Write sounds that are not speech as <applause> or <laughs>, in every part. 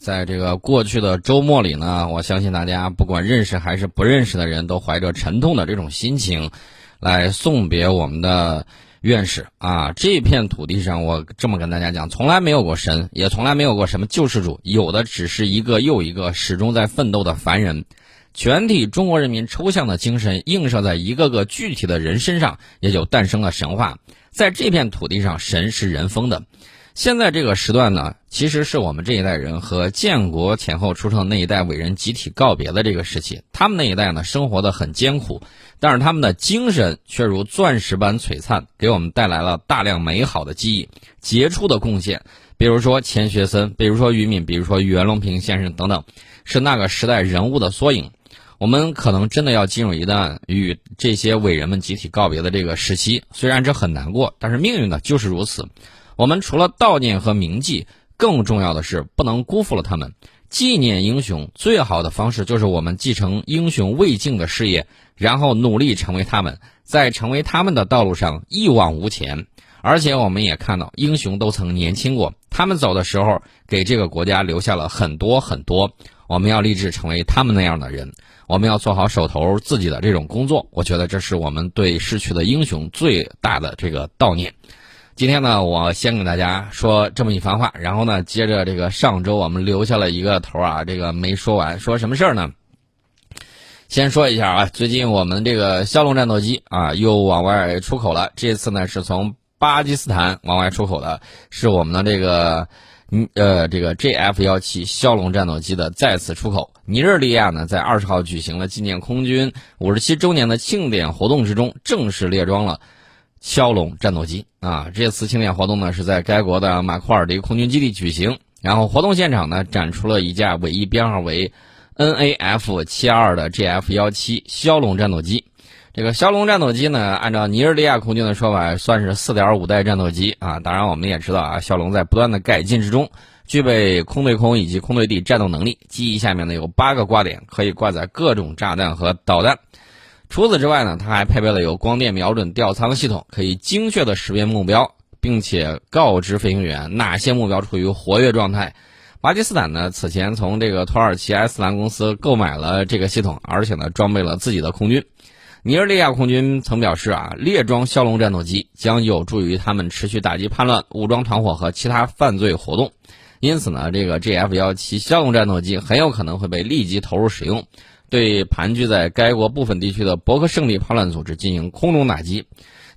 在这个过去的周末里呢，我相信大家不管认识还是不认识的人都怀着沉痛的这种心情，来送别我们的院士啊。这片土地上，我这么跟大家讲，从来没有过神，也从来没有过什么救世主，有的只是一个又一个始终在奋斗的凡人。全体中国人民抽象的精神映射在一个个具体的人身上，也就诞生了神话。在这片土地上，神是人封的。现在这个时段呢，其实是我们这一代人和建国前后出生的那一代伟人集体告别的这个时期。他们那一代呢，生活的很艰苦，但是他们的精神却如钻石般璀璨，给我们带来了大量美好的记忆、杰出的贡献。比如说钱学森，比如说于敏，比如说袁隆平先生等等，是那个时代人物的缩影。我们可能真的要进入一段与这些伟人们集体告别的这个时期，虽然这很难过，但是命运呢就是如此。我们除了悼念和铭记，更重要的是不能辜负了他们。纪念英雄最好的方式就是我们继承英雄未竟的事业，然后努力成为他们，在成为他们的道路上一往无前。而且我们也看到，英雄都曾年轻过，他们走的时候给这个国家留下了很多很多。我们要立志成为他们那样的人。我们要做好手头自己的这种工作，我觉得这是我们对逝去的英雄最大的这个悼念。今天呢，我先给大家说这么一番话，然后呢，接着这个上周我们留下了一个头啊，这个没说完，说什么事儿呢？先说一下啊，最近我们这个枭龙战斗机啊又往外出口了，这次呢是从巴基斯坦往外出口的，是我们的这个。嗯，呃，这个 JF 幺七枭龙战斗机的再次出口，尼日利亚呢，在二十号举行了纪念空军五十七周年的庆典活动之中，正式列装了枭龙战斗机。啊，这次庆典活动呢，是在该国的马库尔的一个空军基地举行。然后活动现场呢，展出了一架尾翼编号为 NAF 七二的 GF 幺七枭龙战斗机。这个枭龙战斗机呢，按照尼日利亚空军的说法，算是四点五代战斗机啊。当然，我们也知道啊，枭龙在不断的改进之中，具备空对空以及空对地战斗能力。机翼下面呢有八个挂点，可以挂载各种炸弹和导弹。除此之外呢，它还配备了有光电瞄准吊舱系统，可以精确的识别目标，并且告知飞行员哪些目标处于活跃状态。巴基斯坦呢，此前从这个土耳其埃斯兰公司购买了这个系统，而且呢，装备了自己的空军。尼日利亚空军曾表示啊，列装枭龙战斗机将有助于他们持续打击叛乱、武装团伙和其他犯罪活动。因此呢，这个 GF 幺七枭龙战斗机很有可能会被立即投入使用，对盘踞在该国部分地区的伯克胜利叛乱组织进行空中打击。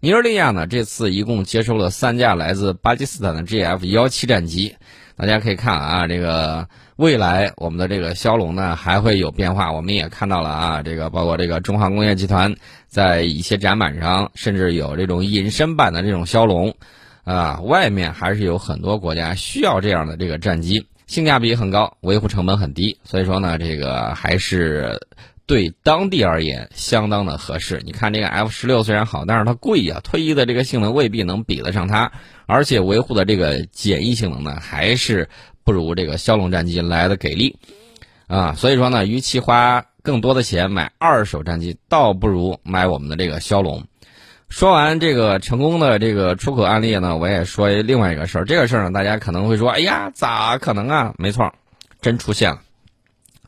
尼日利亚呢，这次一共接收了三架来自巴基斯坦的 GF 幺七战机。大家可以看啊，这个。未来我们的这个枭龙呢还会有变化，我们也看到了啊，这个包括这个中航工业集团在一些展板上，甚至有这种隐身版的这种枭龙，啊，外面还是有很多国家需要这样的这个战机，性价比很高，维护成本很低，所以说呢，这个还是对当地而言相当的合适。你看这个 F 十六虽然好，但是它贵呀，退役的这个性能未必能比得上它，而且维护的这个简易性能呢还是。不如这个枭龙战机来的给力，啊，所以说呢，与其花更多的钱买二手战机，倒不如买我们的这个枭龙。说完这个成功的这个出口案例呢，我也说另外一个事儿。这个事儿呢，大家可能会说，哎呀，咋可能啊？没错，真出现了。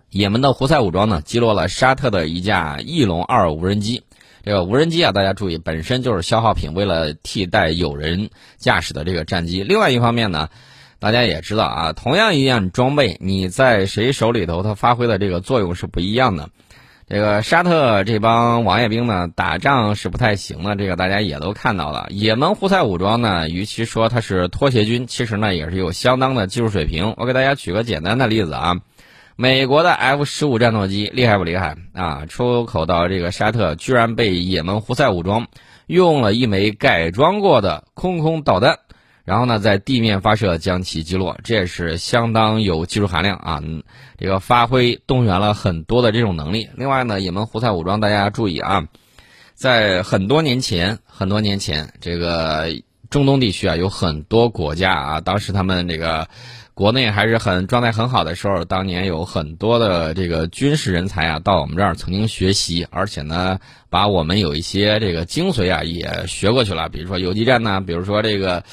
也门的胡塞武装呢，击落了沙特的一架翼龙二无人机。这个无人机啊，大家注意，本身就是消耗品，为了替代有人驾驶的这个战机。另外一方面呢。大家也知道啊，同样一件装备，你在谁手里头，它发挥的这个作用是不一样的。这个沙特这帮王爷兵呢，打仗是不太行的，这个大家也都看到了。也门胡塞武装呢，与其说它是拖鞋军，其实呢也是有相当的技术水平。我给大家举个简单的例子啊，美国的 F 十五战斗机厉害不厉害啊？出口到这个沙特，居然被也门胡塞武装用了一枚改装过的空空导弹。然后呢，在地面发射将其击落，这也是相当有技术含量啊！这个发挥动员了很多的这种能力。另外呢，也门胡塞武装，大家注意啊，在很多年前，很多年前，这个中东地区啊，有很多国家啊，当时他们这个国内还是很状态很好的时候，当年有很多的这个军事人才啊，到我们这儿曾经学习，而且呢，把我们有一些这个精髓啊也学过去了，比如说游击战呢，比如说这个。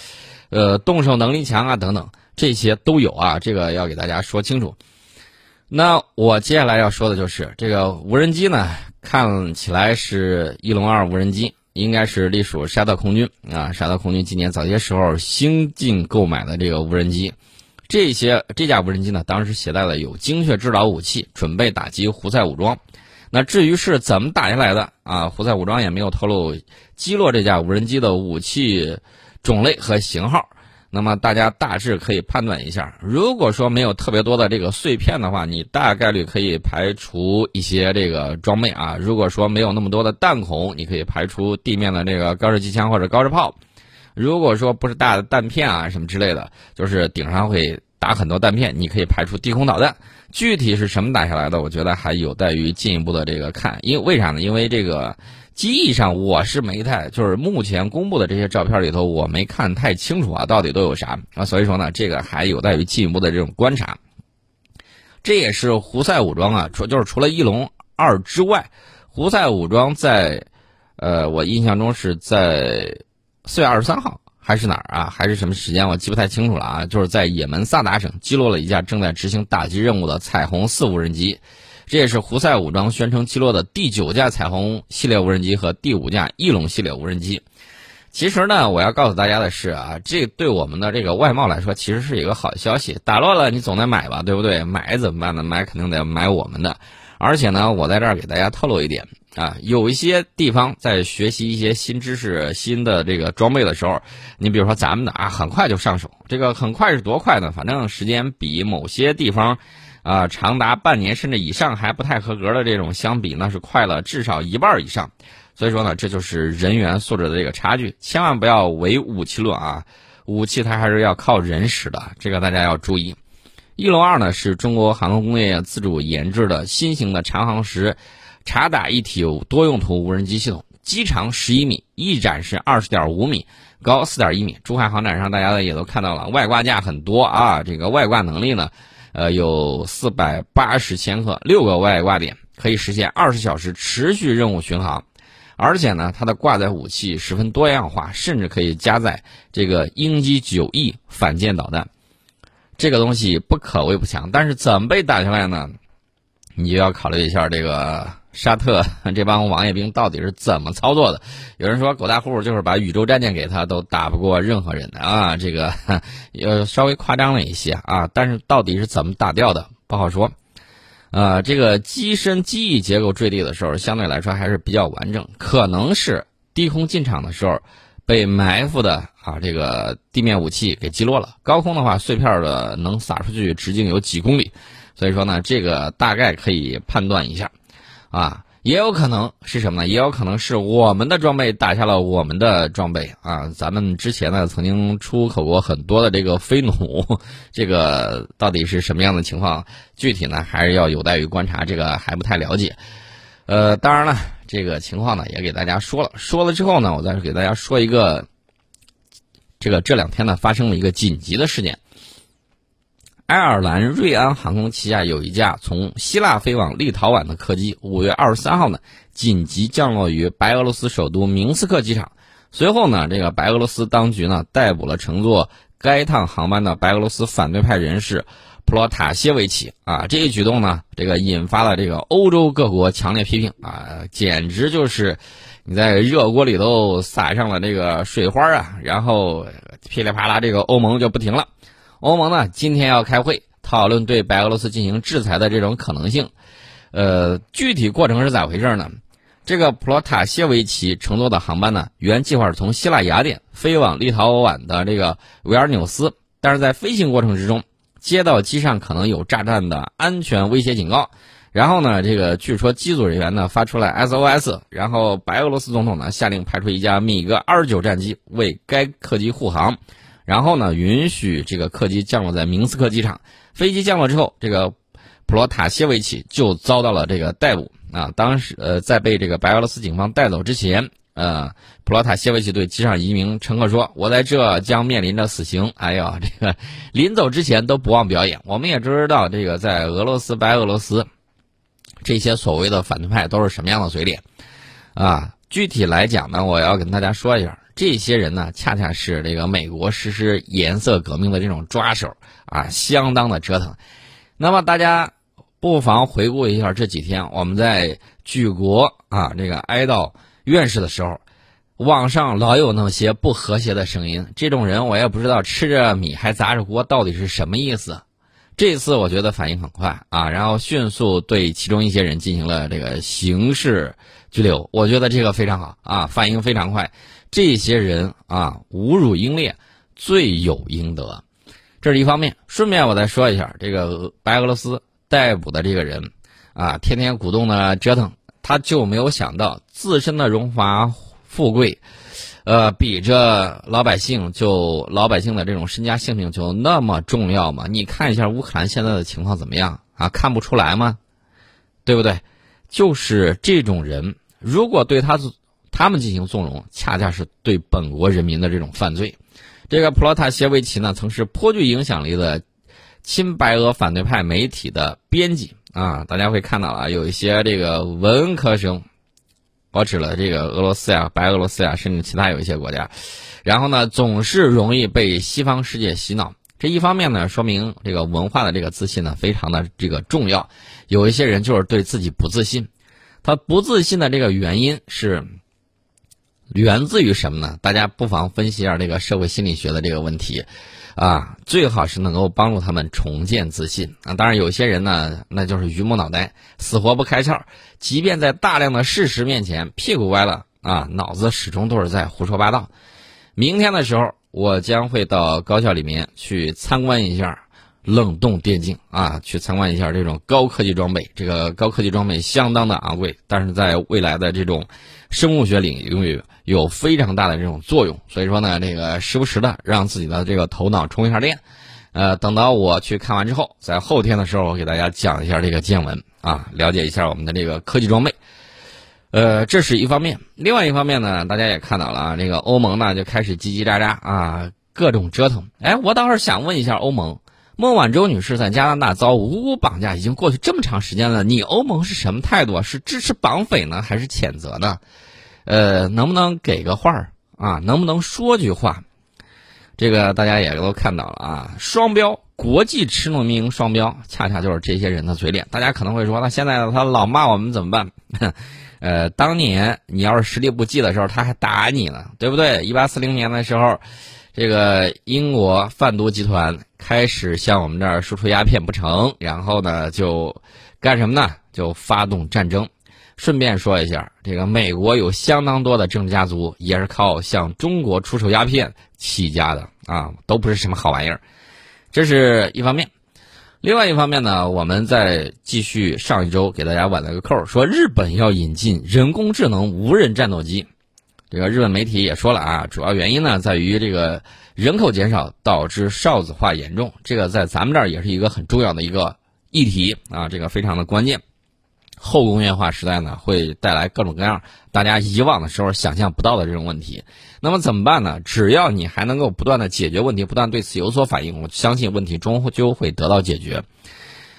呃，动手能力强啊，等等，这些都有啊，这个要给大家说清楚。那我接下来要说的就是这个无人机呢，看起来是翼龙二无人机，应该是隶属沙特空军啊。沙特空军今年早些时候新进购买的这个无人机，这些这架无人机呢，当时携带了有精确制导武器，准备打击胡塞武装。那至于是怎么打下来的啊？胡塞武装也没有透露击落这架无人机的武器种类和型号。那么大家大致可以判断一下，如果说没有特别多的这个碎片的话，你大概率可以排除一些这个装备啊。如果说没有那么多的弹孔，你可以排除地面的这个高射机枪或者高射炮。如果说不是大的弹片啊什么之类的，就是顶上会打很多弹片，你可以排除低空导弹。具体是什么打下来的，我觉得还有待于进一步的这个看。因为为啥呢？因为这个。机翼上我是没太，就是目前公布的这些照片里头，我没看太清楚啊，到底都有啥啊？所以说呢，这个还有待于进一步的这种观察。这也是胡塞武装啊，除就是除了翼龙二之外，胡塞武装在，呃，我印象中是在四月二十三号还是哪儿啊？还是什么时间？我记不太清楚了啊。就是在也门萨达省击落了一架正在执行打击任务的彩虹四无人机。这也是胡塞武装宣称击落的第九架彩虹系列无人机和第五架翼龙系列无人机。其实呢，我要告诉大家的是啊，这对我们的这个外贸来说，其实是一个好消息。打落了，你总得买吧，对不对？买怎么办呢？买肯定得买我们的。而且呢，我在这儿给大家透露一点啊，有一些地方在学习一些新知识、新的这个装备的时候，你比如说咱们的啊，很快就上手。这个很快是多快呢？反正时间比某些地方。啊，长达半年甚至以上还不太合格的这种相比，那是快了至少一半以上。所以说呢，这就是人员素质的这个差距。千万不要唯武器论啊，武器它还是要靠人使的，这个大家要注意。翼龙二呢是中国航空工业自主研制的新型的长航时察打一体多用途无人机系统，机长十一米，翼展是二十点五米，高四点一米。珠海航展上大家也都看到了，外挂架很多啊，这个外挂能力呢。呃，有四百八十千克，六个外挂点，可以实现二十小时持续任务巡航，而且呢，它的挂载武器十分多样化，甚至可以加载这个鹰击九 E 反舰导弹，这个东西不可谓不强。但是怎么被打下来呢？你就要考虑一下这个。沙特 <laughs> 这帮王爷兵到底是怎么操作的？有人说狗大户就是把宇宙战舰给他都打不过任何人的啊，这个呃稍微夸张了一些啊，但是到底是怎么打掉的不好说。啊，这个机身机翼结构坠地的时候相对来说还是比较完整，可能是低空进场的时候被埋伏的啊这个地面武器给击落了。高空的话碎片的能撒出去直径有几公里，所以说呢这个大概可以判断一下。啊，也有可能是什么呢？也有可能是我们的装备打下了我们的装备啊！咱们之前呢曾经出口过很多的这个飞弩，<laughs> 这个到底是什么样的情况？具体呢还是要有待于观察，这个还不太了解。呃，当然了，这个情况呢也给大家说了，说了之后呢，我再给大家说一个，这个这两天呢发生了一个紧急的事件。爱尔兰瑞安航空旗下有一架从希腊飞往立陶宛的客机，五月二十三号呢紧急降落于白俄罗斯首都明斯克机场。随后呢，这个白俄罗斯当局呢逮捕了乘坐该趟航班的白俄罗斯反对派人士普罗塔谢维奇。啊，这一举动呢，这个引发了这个欧洲各国强烈批评。啊，简直就是你在热锅里头撒上了这个水花啊，然后噼里啪啦，这个欧盟就不停了。欧盟呢，今天要开会讨论对白俄罗斯进行制裁的这种可能性。呃，具体过程是咋回事呢？这个普罗塔谢维奇乘坐的航班呢，原计划是从希腊雅典飞往立陶宛的这个维尔纽斯，但是在飞行过程之中，接到机上可能有炸弹的安全威胁警告。然后呢，这个据说机组人员呢发出了 SOS，然后白俄罗斯总统呢下令派出一架米格二十九战机为该客机护航。然后呢，允许这个客机降落在明斯克机场。飞机降落之后，这个普罗塔谢维奇就遭到了这个逮捕啊。当时呃，在被这个白俄罗斯警方带走之前，呃，普罗塔谢维奇对机上一名乘客说：“我在这将面临着死刑。”哎呀，这个临走之前都不忘表演。我们也知道，这个在俄罗斯、白俄罗斯这些所谓的反对派都是什么样的嘴脸啊。具体来讲呢，我要跟大家说一下，这些人呢，恰恰是这个美国实施颜色革命的这种抓手啊，相当的折腾。那么大家不妨回顾一下这几天我们在举国啊这个哀悼院士的时候，网上老有那么些不和谐的声音。这种人我也不知道吃着米还砸着锅到底是什么意思。这次我觉得反应很快啊，然后迅速对其中一些人进行了这个刑事拘留。我觉得这个非常好啊，反应非常快。这些人啊，侮辱英烈，罪有应得。这是一方面。顺便我再说一下，这个白俄罗斯逮捕的这个人啊，天天鼓动的折腾，他就没有想到自身的荣华富贵。呃，比着老百姓就老百姓的这种身家性命就那么重要吗？你看一下乌克兰现在的情况怎么样啊？看不出来吗？对不对？就是这种人，如果对他他们进行纵容，恰恰是对本国人民的这种犯罪。这个普罗塔谢维奇呢，曾是颇具影响力的亲白俄反对派媒体的编辑啊，大家会看到啊，有一些这个文科生。我指了这个俄罗斯呀、白俄罗斯呀，甚至其他有一些国家，然后呢，总是容易被西方世界洗脑。这一方面呢，说明这个文化的这个自信呢，非常的这个重要。有一些人就是对自己不自信，他不自信的这个原因是源自于什么呢？大家不妨分析一下这个社会心理学的这个问题。啊，最好是能够帮助他们重建自信啊！当然，有些人呢，那就是榆木脑袋，死活不开窍。即便在大量的事实面前，屁股歪了啊，脑子始终都是在胡说八道。明天的时候，我将会到高校里面去参观一下冷冻电竞啊，去参观一下这种高科技装备。这个高科技装备相当的昂贵，但是在未来的这种生物学领域。有非常大的这种作用，所以说呢，这个时不时的让自己的这个头脑充一下电，呃，等到我去看完之后，在后天的时候，我给大家讲一下这个见闻啊，了解一下我们的这个科技装备，呃，这是一方面。另外一方面呢，大家也看到了啊，这个欧盟呢就开始叽叽喳喳啊，各种折腾。哎，我倒是想问一下欧盟，孟晚舟女士在加拿大遭无辜绑架已经过去这么长时间了，你欧盟是什么态度？是支持绑匪呢，还是谴责呢？呃，能不能给个话儿啊？能不能说句话？这个大家也都看到了啊，双标，国际耻辱名双标，恰恰就是这些人的嘴脸。大家可能会说，那现在他老骂我们怎么办？<laughs> 呃，当年你要是实力不济的时候，他还打你呢，对不对？一八四零年的时候，这个英国贩毒集团开始向我们这儿输出鸦片不成，然后呢就干什么呢？就发动战争。顺便说一下，这个美国有相当多的政治家族也是靠向中国出售鸦片起家的啊，都不是什么好玩意儿。这是一方面，另外一方面呢，我们再继续上一周给大家挽了个扣，说日本要引进人工智能无人战斗机。这个日本媒体也说了啊，主要原因呢在于这个人口减少导致少子化严重，这个在咱们这儿也是一个很重要的一个议题啊，这个非常的关键。后工业化时代呢，会带来各种各样大家以往的时候想象不到的这种问题。那么怎么办呢？只要你还能够不断的解决问题，不断对此有所反应，我相信问题终究会得到解决。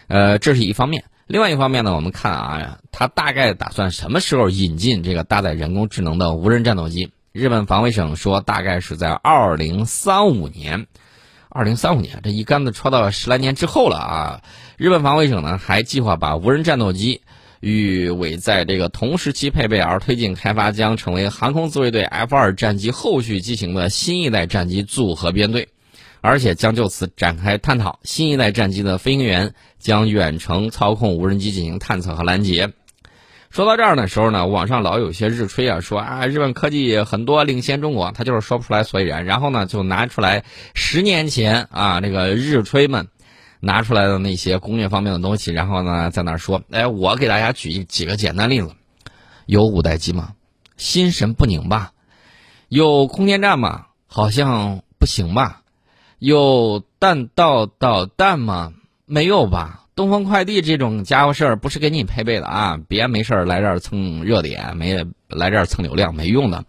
呃，这是一方面。另外一方面呢，我们看啊，他大概打算什么时候引进这个搭载人工智能的无人战斗机？日本防卫省说，大概是在二零三五年。二零三五年，这一竿子戳到十来年之后了啊！日本防卫省呢，还计划把无人战斗机。预为在这个同时期配备而推进开发，将成为航空自卫队 F 二战机后续机型的新一代战机组合编队，而且将就此展开探讨。新一代战机的飞行员将远程操控无人机进行探测和拦截。说到这儿的时候呢，网上老有些日吹啊，说啊日本科技很多领先中国，他就是说不出来所以然。然后呢，就拿出来十年前啊那个日吹们。拿出来的那些工业方面的东西，然后呢，在那儿说，哎，我给大家举几个简单例子，有五代机吗？心神不宁吧？有空间站吗？好像不行吧？有弹道导弹吗？没有吧？东风快递这种家伙事儿不是给你配备的啊！别没事儿来这儿蹭热点，没来这儿蹭流量，没用的。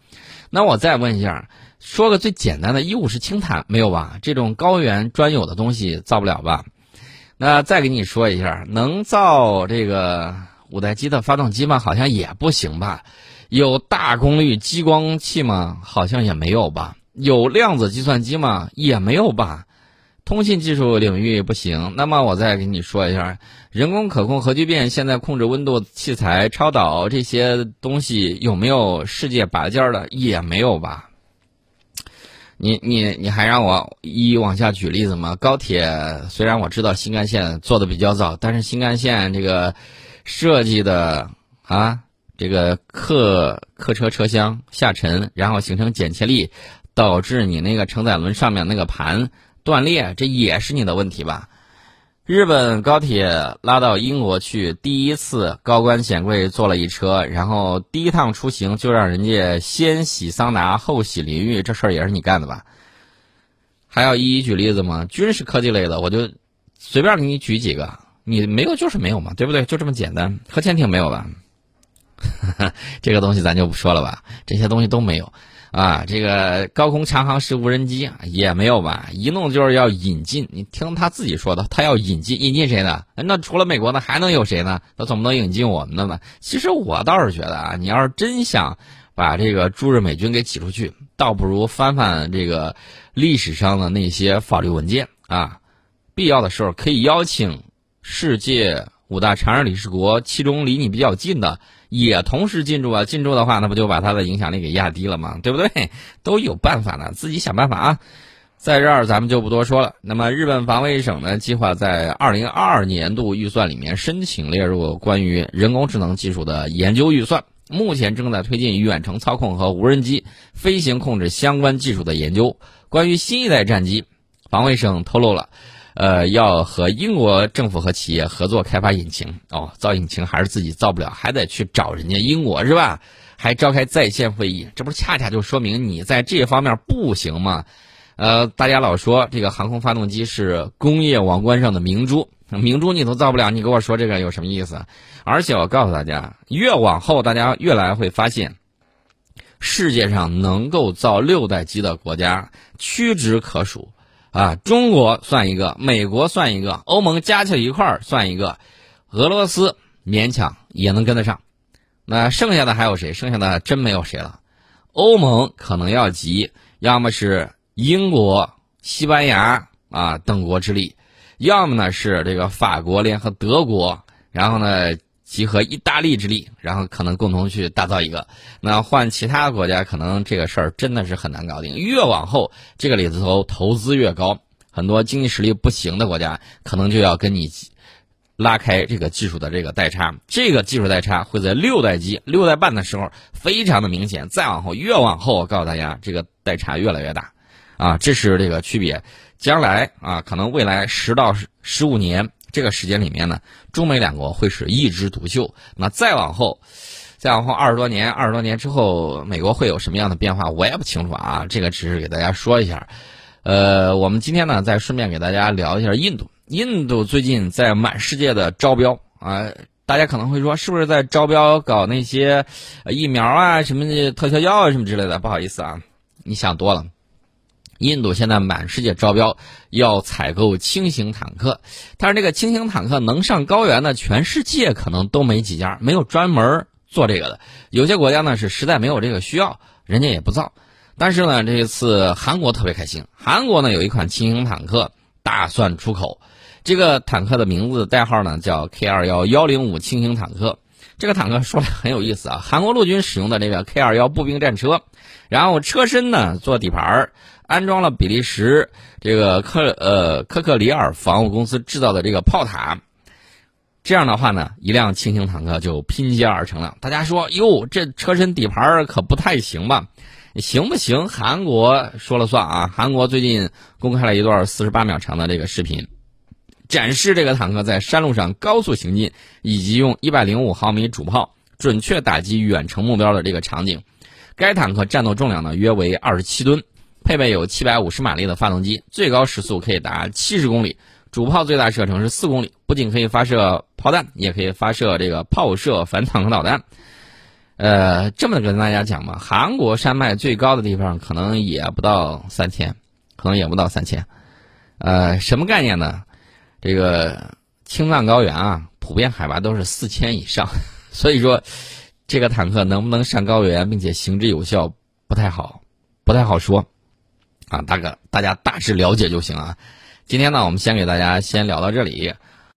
那我再问一下，说个最简单的，一五式轻坦没有吧？这种高原专有的东西造不了吧？那再给你说一下，能造这个五代机的发动机吗？好像也不行吧。有大功率激光器吗？好像也没有吧。有量子计算机吗？也没有吧。通信技术领域不行，那么我再给你说一下，人工可控核聚变现在控制温度器材、超导这些东西有没有世界拔尖的？也没有吧。你你你还让我一一往下举例子吗？高铁虽然我知道新干线做的比较早，但是新干线这个设计的啊，这个客客车车厢下沉，然后形成剪切力，导致你那个承载轮上面那个盘。断裂，这也是你的问题吧？日本高铁拉到英国去，第一次高官显贵坐了一车，然后第一趟出行就让人家先洗桑拿后洗淋浴，这事儿也是你干的吧？还要一一举例子吗？军事科技类的，我就随便给你举几个，你没有就是没有嘛，对不对？就这么简单。核潜艇没有吧？<laughs> 这个东西咱就不说了吧，这些东西都没有。啊，这个高空长航式无人机也没有吧？一弄就是要引进，你听他自己说的，他要引进，引进谁呢？那除了美国呢，还能有谁呢？他总不能引进我们的吧？其实我倒是觉得啊，你要是真想把这个驻日美军给挤出去，倒不如翻翻这个历史上的那些法律文件啊，必要的时候可以邀请世界五大常任理事国，其中离你比较近的。也同时进驻啊，进驻的话，那不就把它的影响力给压低了吗？对不对？都有办法呢，自己想办法啊。在这儿咱们就不多说了。那么日本防卫省呢，计划在二零二二年度预算里面申请列入关于人工智能技术的研究预算，目前正在推进远程操控和无人机飞行控制相关技术的研究。关于新一代战机，防卫省透露了。呃，要和英国政府和企业合作开发引擎哦，造引擎还是自己造不了，还得去找人家英国是吧？还召开在线会议，这不是恰恰就说明你在这方面不行吗？呃，大家老说这个航空发动机是工业王冠上的明珠，明珠你都造不了，你给我说这个有什么意思？而且我告诉大家，越往后大家越来会发现，世界上能够造六代机的国家屈指可数。啊，中国算一个，美国算一个，欧盟加起来一块儿算一个，俄罗斯勉强也能跟得上，那剩下的还有谁？剩下的真没有谁了。欧盟可能要急，要么是英国、西班牙啊等国之力，要么呢是这个法国联合德国，然后呢。集合意大利之力，然后可能共同去打造一个。那换其他国家，可能这个事儿真的是很难搞定。越往后，这个里头投资越高，很多经济实力不行的国家，可能就要跟你拉开这个技术的这个代差。这个技术代差会在六代机、六代半的时候非常的明显。再往后，越往后，我告诉大家，这个代差越来越大。啊，这是这个区别。将来啊，可能未来十到十十五年。这个时间里面呢，中美两国会是一枝独秀。那再往后，再往后二十多年，二十多年之后，美国会有什么样的变化，我也不清楚啊。这个只是给大家说一下。呃，我们今天呢，再顺便给大家聊一下印度。印度最近在满世界的招标啊，大家可能会说，是不是在招标搞那些疫苗啊、什么特效药啊、什么之类的？不好意思啊，你想多了。印度现在满世界招标要采购轻型坦克，但是这个轻型坦克能上高原的，全世界可能都没几家，没有专门做这个的。有些国家呢是实在没有这个需要，人家也不造。但是呢，这一次韩国特别开心，韩国呢有一款轻型坦克打算出口，这个坦克的名字代号呢叫 K 二幺幺零五轻型坦克。这个坦克说来很有意思啊，韩国陆军使用的这个 K 二幺步兵战车，然后车身呢做底盘安装了比利时这个科呃科克里尔防务公司制造的这个炮塔，这样的话呢，一辆轻型坦克就拼接而成了。大家说哟，这车身底盘可不太行吧？行不行？韩国说了算啊！韩国最近公开了一段四十八秒长的这个视频，展示这个坦克在山路上高速行进，以及用一百零五毫米主炮准确打击远程目标的这个场景。该坦克战斗重量呢约为二十七吨。配备有七百五十马力的发动机，最高时速可以达七十公里，主炮最大射程是四公里，不仅可以发射炮弹，也可以发射这个炮射反坦克导弹。呃，这么跟大家讲吧，韩国山脉最高的地方可能也不到三千，可能也不到三千。呃，什么概念呢？这个青藏高原啊，普遍海拔都是四千以上，所以说这个坦克能不能上高原并且行之有效，不太好，不太好说。啊，大哥，大家大致了解就行啊。今天呢，我们先给大家先聊到这里。